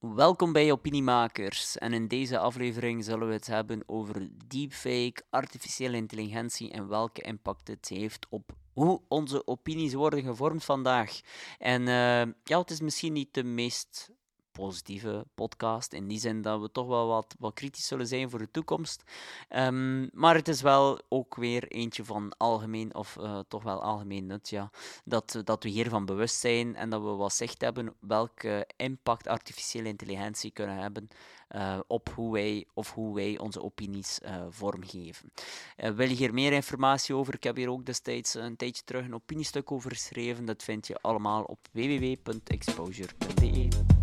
Welkom bij Opiniemakers. En in deze aflevering zullen we het hebben over deepfake, artificiële intelligentie en welke impact het heeft op hoe onze opinies worden gevormd vandaag. En uh, ja, het is misschien niet de meest positieve podcast. In die zin dat we toch wel wat, wat kritisch zullen zijn voor de toekomst. Um, maar het is wel ook weer eentje van algemeen, of uh, toch wel algemeen nut, ja. Dat, dat we hiervan bewust zijn en dat we wat zicht hebben welke impact artificiële intelligentie kunnen hebben uh, op hoe wij, of hoe wij onze opinies uh, vormgeven. wil je hier meer informatie over? Ik heb hier ook destijds een tijdje terug een opiniestuk over geschreven. Dat vind je allemaal op www.exposure.be.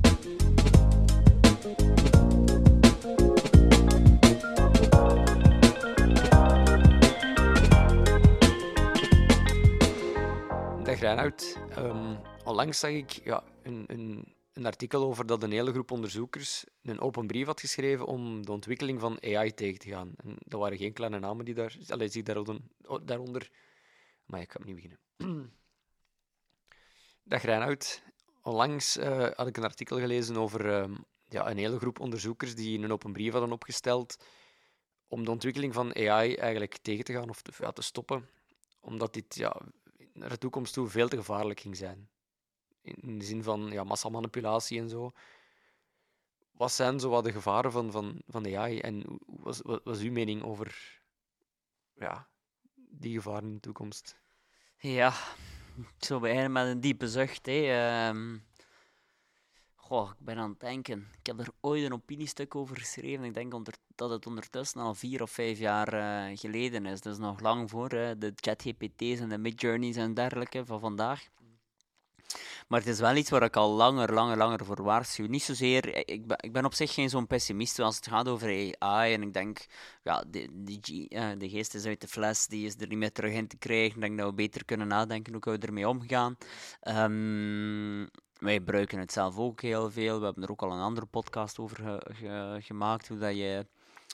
Reinoud. Um, onlangs zag ik ja, een, een, een, artikel over dat een hele groep onderzoekers een open brief had geschreven om de ontwikkeling van AI tegen te gaan. En dat waren geen kleine namen die daar, allez, zich daaronder, daaronder... Maar ik ga niet beginnen. Dag Reinoud. Onlangs uh, had ik een artikel gelezen over um, ja, een hele groep onderzoekers die een open brief hadden opgesteld om de ontwikkeling van AI eigenlijk tegen te gaan of te, ja, te stoppen. Omdat dit ja, naar de toekomst toe veel te gevaarlijk ging zijn. In de zin van ja, massamanipulatie en zo. Wat zijn zo wat de gevaren van, van, van de AI en wat was, was uw mening over ja, die gevaren in de toekomst? Ja, ik zou beginnen met een diepe zucht. Hè. Um, goh, ik ben aan het denken. Ik heb er ooit een opiniestuk over geschreven. Ik denk onder, dat het ondertussen al vier of vijf jaar uh, geleden is. Dus nog lang voor hè, de ChatGPT's en de Midjourneys en dergelijke van vandaag. Maar het is wel iets waar ik al langer, langer, langer voor waarschuw. Niet zozeer, ik ben, ik ben op zich geen zo'n pessimist als het gaat over AI. En ik denk, ja, de, uh, de geest is uit de fles, die is er niet meer terug in te krijgen. Ik denk dat we beter kunnen nadenken hoe we ermee omgaan. Um, wij gebruiken het zelf ook heel veel. We hebben er ook al een andere podcast over ge, gemaakt, hoe dat je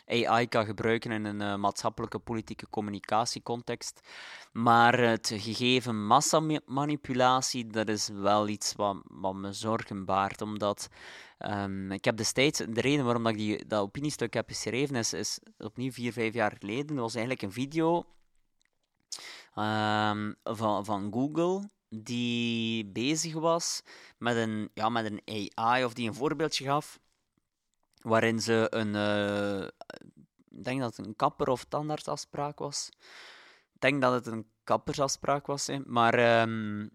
AI kan gebruiken in een uh, maatschappelijke politieke communicatiecontext. Maar het gegeven massamanipulatie, dat is wel iets wat, me zorgen baart. Omdat um, ik heb destijds, de reden waarom ik die, dat opiniestuk heb geschreven, is, is opnieuw vier, vijf jaar geleden. Dat was eigenlijk een video um, van, van Google die bezig was met een, ja, met een AI of die een voorbeeldje gaf waarin ze een, uh, ik denk dat het een kapper of tandartsafspraak was. Ik denk dat het een kappersafspraak was, hè. maar um,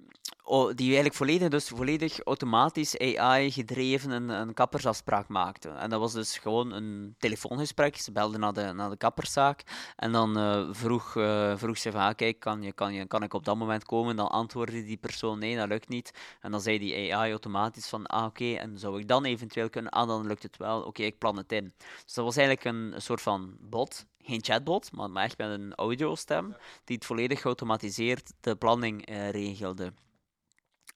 die eigenlijk volledig, dus volledig automatisch AI-gedreven een, een kappersafspraak maakte. En dat was dus gewoon een telefoongesprek. Ze belden naar de, naar de kapperszaak en dan uh, vroeg, uh, vroeg ze van, ah, kijk, kan, je, kan, je, kan ik op dat moment komen? Dan antwoordde die persoon, nee, dat lukt niet. En dan zei die AI automatisch van, ah, oké, en zou ik dan eventueel kunnen? Ah, dan lukt het wel. Oké, ik plan het in. Dus dat was eigenlijk een, soort van bot geen chatbot, maar echt met een audiostem, die het volledig geautomatiseerd de planning uh, regelde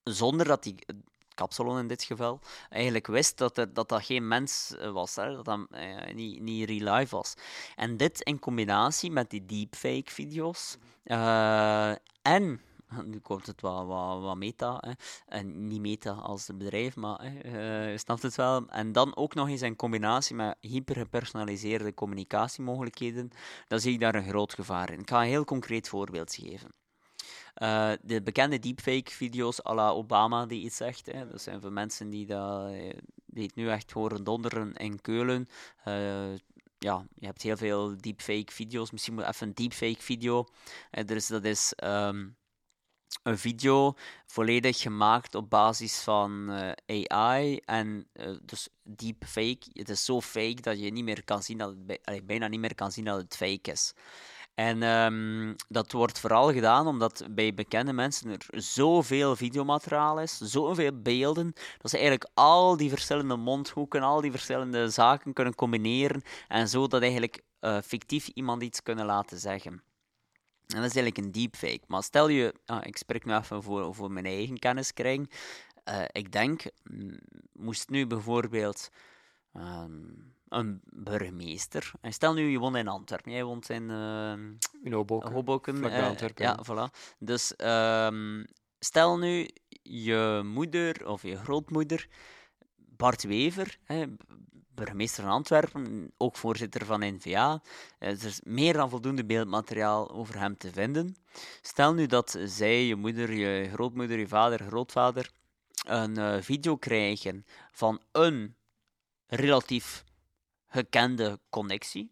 zonder dat die Kapsalon in dit geval, eigenlijk wist dat er, dat, dat geen mens eh, was, hè, dat dat eh, niet, niet real life was. En dit in combinatie met die deepfake-video's uh, en nu komt het wat, wat, meta. Hè. En niet meta als bedrijf, maar hè, uh, snapt het wel. En dan ook nog eens in combinatie met hypergepersonaliseerde communicatiemogelijkheden, dan zie ik daar een groot gevaar in. Ik ga een heel concreet voorbeeld geven. Uh, de bekende deepfake-video's à la Obama die iets zegt. Hè. Dat zijn voor mensen die, dat, eh, die het nu echt horen donderen in Keulen. Uh, ja, je hebt heel veel deepfake-video's. Misschien moet even een deepfake-video. Uh, dus dat is um, een video volledig gemaakt op basis van AI. En dus deepfake. Het is zo fake dat je niet meer kan zien dat het, bijna niet meer kan zien dat het fake is. En um, dat wordt vooral gedaan omdat bij bekende mensen er zoveel videomateriaal is, zoveel beelden, dat ze eigenlijk al die verschillende mondhoeken, al die verschillende zaken kunnen combineren en zo dat eigenlijk uh, fictief iemand iets kunnen laten zeggen. En dat is eigenlijk een deepfake. Maar stel je, ah, ik spreek nu even voor, voor mijn eigen kenniskring. Uh, ik denk, moest nu bijvoorbeeld. Um, een burgemeester. En stel nu, je woont in Antwerpen. Jij woont in, uh, in Hoboken. Hoboken uh, Antwerpen. Ja, voilà. Dus um, stel nu, je moeder of je grootmoeder Bart Wever, hè, burgemeester van Antwerpen, ook voorzitter van NVA. Er is meer dan voldoende beeldmateriaal over hem te vinden. Stel nu dat zij, je moeder, je grootmoeder, je vader, grootvader, een uh, video krijgen van een relatief gekende connectie.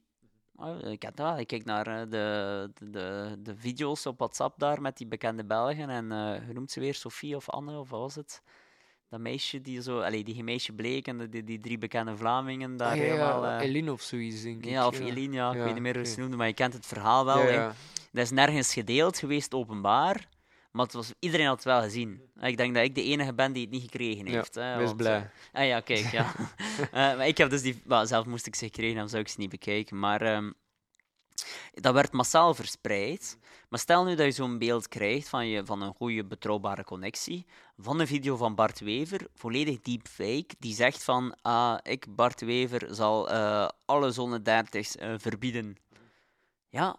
Oh, ik dat wel. Ik kijk naar uh, de, de, de video's op WhatsApp daar met die bekende Belgen. En uh, noemt ze weer? Sophie of Anne, of wat was het? Dat meisje die zo, allee, die meisje bleek en die, die drie bekende Vlamingen daar Ah, ja, helemaal. ja, eh, Eline of zoiets, denk ik. ja, of Eline, ja, ik weet niet meer hoe ze noemde, maar je kent het verhaal wel. Dat is nergens gedeeld geweest, openbaar. Maar het was, iedereen had het wel gezien. Ik denk dat ik de enige ben die het niet gekregen Ja, heeft. hè, Wees want, blij. eh, ah ja, kijk, ja. Eh, maar ik heb dus die... wel, zelf moest ik ze gekregen hebben, zou ik ze niet bekijken. Maar ehm, dat werd massaal verspreid. Maar stel nu dat je zo'n beeld krijgt van, je, van een goede, betrouwbare connectie, van een video van Bart Wever, volledig deepfake, die zegt van, ah, ik, Bart Wever, zal eh, alle zone 30's eh, verbieden. Ja,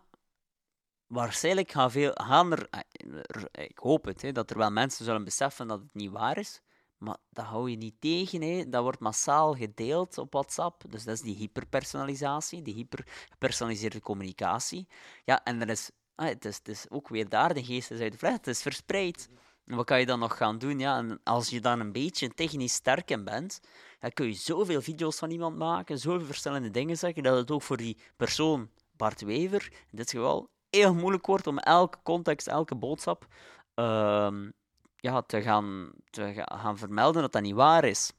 waarschijnlijk gaan, veel, gaan er, eh, er- ik hoop het, hè, dat er wel mensen zullen beseffen dat het niet waar is, maar dat hou je niet tegen. Hè. Dat wordt massaal gedeeld op WhatsApp. Dus dat is die hyperpersonalisatie, die hypergepersonaliseerde communicatie. Ja, en er is, ah, het, is, is ook weer daar de geest is uit de fles. Het is verspreid. En wat kan je dan nog gaan doen? Ja, en als je dan een beetje technisch sterk in bent, dan kun je zoveel video's van iemand maken, zoveel verschillende dingen zeggen, dat het ook voor die persoon, Bart Wever, in dit geval, heel moeilijk wordt om elke context, elke boodschap ehm, ja, te, gaan, te ga- gaan vermelden dat dat niet waar is.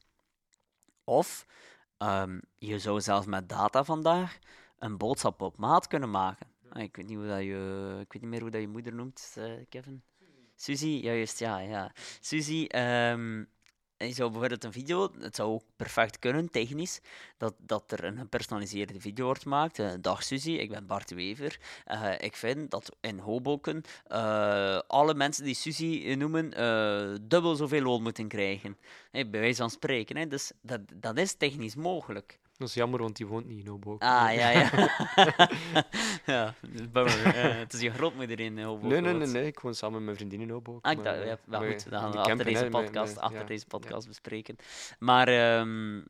Of ehm, je zou zelfs met data vandaag een boodschap op maat kunnen maken. Ah, Ik weet niet, hoe dat je, ik weet niet meer hoe dat je moeder noemt, eh, Kevin. Suzy, juist, ja, ja. Suzy, ehm, je zou bijvoorbeeld een video, het zou ook perfect kunnen, technisch, dat, dat er een gepersonaliseerde video wordt gemaakt. Eh, dag Suzy, ik ben Bart Wever. Eh, ik vind dat in Hoboken eh, alle mensen die Suzy noemen dubbel zoveel loon moeten krijgen. Hè, bij wijze van spreken. Hè. Dus dat, dat is technisch mogelijk. Dat is jammer, want die woont niet in Hoboken. Ah, ja, ja. ja, bummer. Eh, het is je grootmoeder in Hoboken. Nee, nee, nee. Ik woon samen met mijn vriendin in Hoboken. Ah, ik dacht, eh, ja, wel maar goed, dat gaan we deze podcast, ja, deze ja. podcast bespreken. Maar, ehm,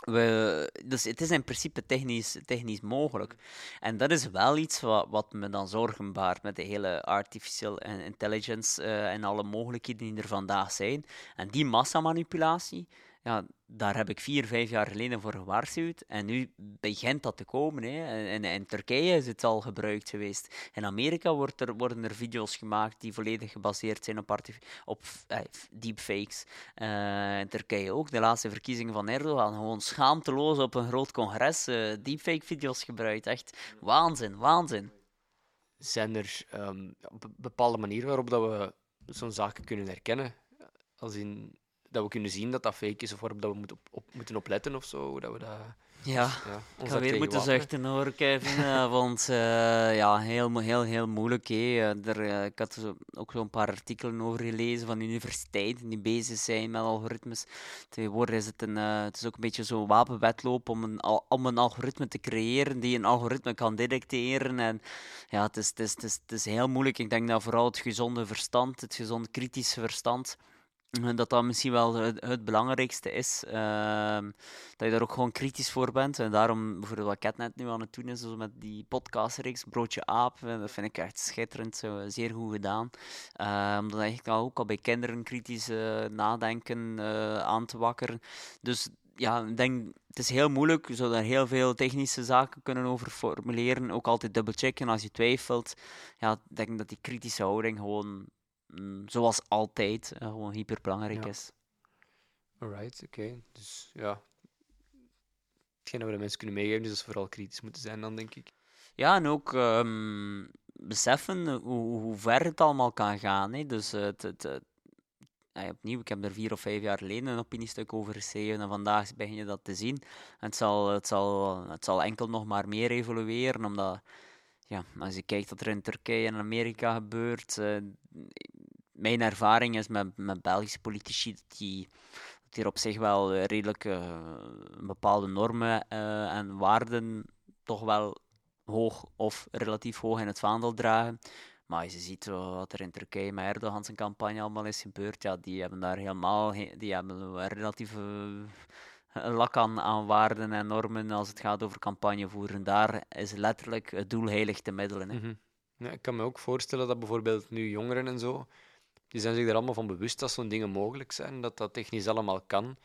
we, dus het is in principe technisch, technisch mogelijk. En dat is wel iets wat, wat me dan zorgen baart met de hele artificial intelligence eh, en alle mogelijkheden die er vandaag zijn. En die massamanipulatie, ja, daar heb ik vier, vijf jaar geleden voor gewaarschuwd. En nu begint dat te komen. Hè. En, in Turkije is het al gebruikt geweest. In Amerika wordt er, worden er video's gemaakt die volledig gebaseerd zijn op, op eh, deepfakes. Eh, in Turkije ook. De laatste verkiezingen van Erdogan. Gewoon schaamteloos op een groot congres eh, deepfake-video's gebruikt. Echt waanzin, waanzin. Zijn er ehm, op bepaalde manier waarop dat we zo'n zaken kunnen herkennen? Als in dat we kunnen zien dat dat fake is, of waarop dat we moeten op, op- moeten opletten of zo? Dat we dat, Ja. ja, Ik ga weer moeten wapenen? zuchten hoor, Kevin. eh, want eh, ja, heel, heel, heel moeilijk. hè. Eh, Er, ik had zo, ook zo'n paar artikelen over gelezen van universiteiten die bezig zijn met algoritmes. Tegenwoordig is het, een, het is ook een beetje zo'n wapenwetloop om een, om een algoritme te creëren die een algoritme kan detecteren. En ja, het is, het, is, het, is, het is heel moeilijk. Ik denk dat vooral het gezonde verstand, het gezond kritische verstand, dat dat misschien wel het, belangrijkste is. Ehm, dat je daar ook gewoon kritisch voor bent. En daarom, bijvoorbeeld wat Cat net nu aan het doen is, met die podcastreeks, Broodje Aap, dat vind ik echt schitterend, zo, zeer goed gedaan. Eh, om dan eigenlijk al ook al bij kinderen kritisch eh, nadenken eh, aan te wakkeren. Dus ja, ik denk, het is heel moeilijk. Je zou daar heel veel technische zaken kunnen over formuleren. Ook altijd dubbelchecken als je twijfelt. Ja, ik denk dat die kritische houding gewoon, mm, zoals altijd, eh, gewoon hyperbelangrijk Ja. is. Alright, oké. Dus ja. Hetgeen dat we de mensen kunnen meegeven, is dat ze vooral kritisch moeten zijn, dan denk ik. Ja, en ook ehm, beseffen hoe, hoe ver het allemaal kan gaan. Hè. Dus eh, het, het, het- eh, opnieuw, ik heb er vier of vijf jaar geleden een opiniestuk over geschreven en vandaag begin je dat te zien. En het zal, het zal, het zal enkel nog maar meer evolueren, omdat ja, als je kijkt wat er in Turkije en Amerika gebeurt, eh, mijn ervaring is met, met Belgische politici dat die, die op zich wel redelijk eh, bepaalde normen eh, en waarden toch wel hoog of relatief hoog in het vaandel dragen. Maar als je ziet wat er in Turkije met Erdogan zijn campagne allemaal is gebeurd, ja, die hebben daar helemaal die hebben een relatief eh, lak aan, aan waarden en normen als het gaat over campagne voeren. Daar is letterlijk het doel heilig te middelen. Hè. Mhm. Ja, ik kan me ook voorstellen dat bijvoorbeeld nu jongeren en zo, die zijn zich er allemaal van bewust dat zo'n dingen mogelijk zijn, dat dat technisch allemaal kan.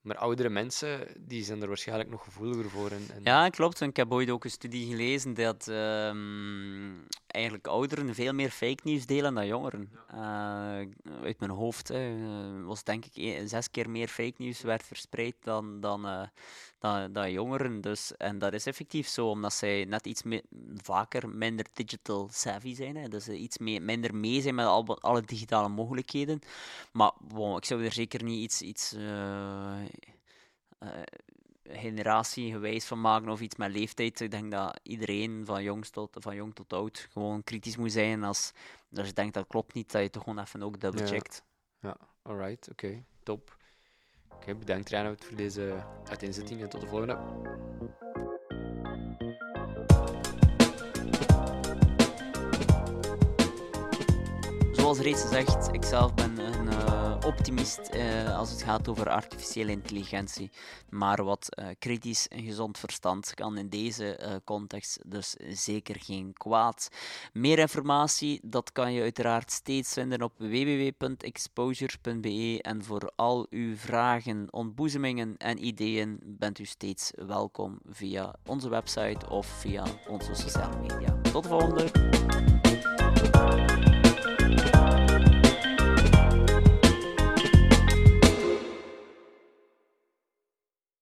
Maar oudere mensen, die zijn er waarschijnlijk nog gevoeliger voor. En, en... Ja, klopt. Ik heb ooit ook een studie gelezen dat ehm, eigenlijk ouderen veel meer fake news delen dan jongeren. Uh, uit mijn hoofd eh, was denk ik e- zes keer meer fake news werd verspreid dan, dan, uh, dan, dan, jongeren. Dus, en dat is effectief zo, omdat zij net iets vaker minder digital savvy zijn. Hè, dus iets minder mee zijn met al, alle digitale mogelijkheden. Maar ik zou er zeker niet iets... iets gewijs van maken of iets met leeftijd. Ik denk dat iedereen van, jongs tot, van jong tot oud gewoon kritisch moet zijn. Als, als je denkt dat klopt niet, dat je toch gewoon even ook double checkt. Ja, ja. alright, oké, top. Oké, bedankt Reinoud voor deze uiteenzetting en tot de volgende. Zoals reeds gezegd, ik zelf ben een uh, optimist uh, als het gaat over artificiële intelligentie. Maar wat uh, kritisch en gezond verstand kan in deze context dus zeker geen kwaad. Meer informatie, dat kan je uiteraard steeds vinden op www.exposure.be. En voor al uw vragen, ontboezemingen en ideeën bent u steeds welkom via onze website of via onze sociale media. Tot de volgende!